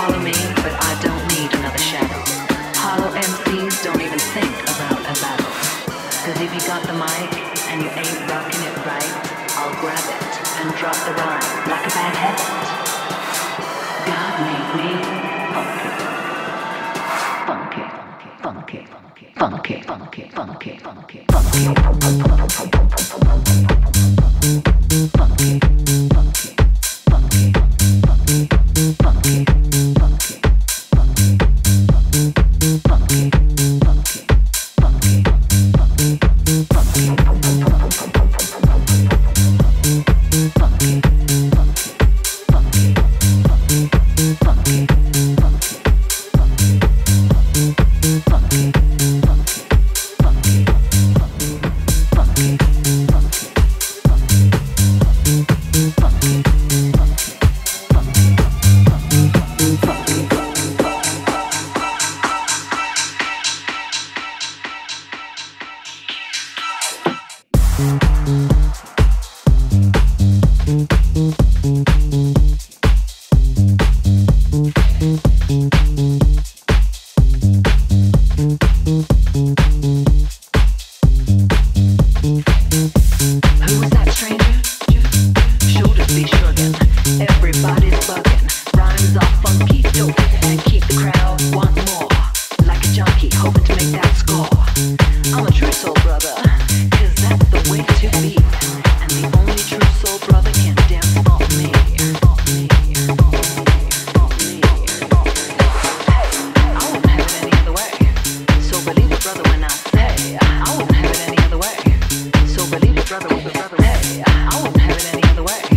follow me, but I don't need another shadow. Hollow MCs don't even think about a battle. Cause if you got the mic and you ain't rocking it right, I'll grab it and drop the rhyme like a bad habit. God made me funky, funky, funky, funky, funky, funky, funky. funky. believe it, brother. Hey, I won't have it any other way.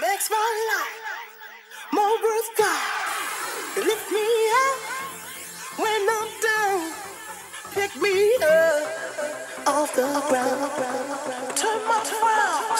makes my life more worthwhile. Lift me up when I'm down. Pick me up off the ground. Turn my frown.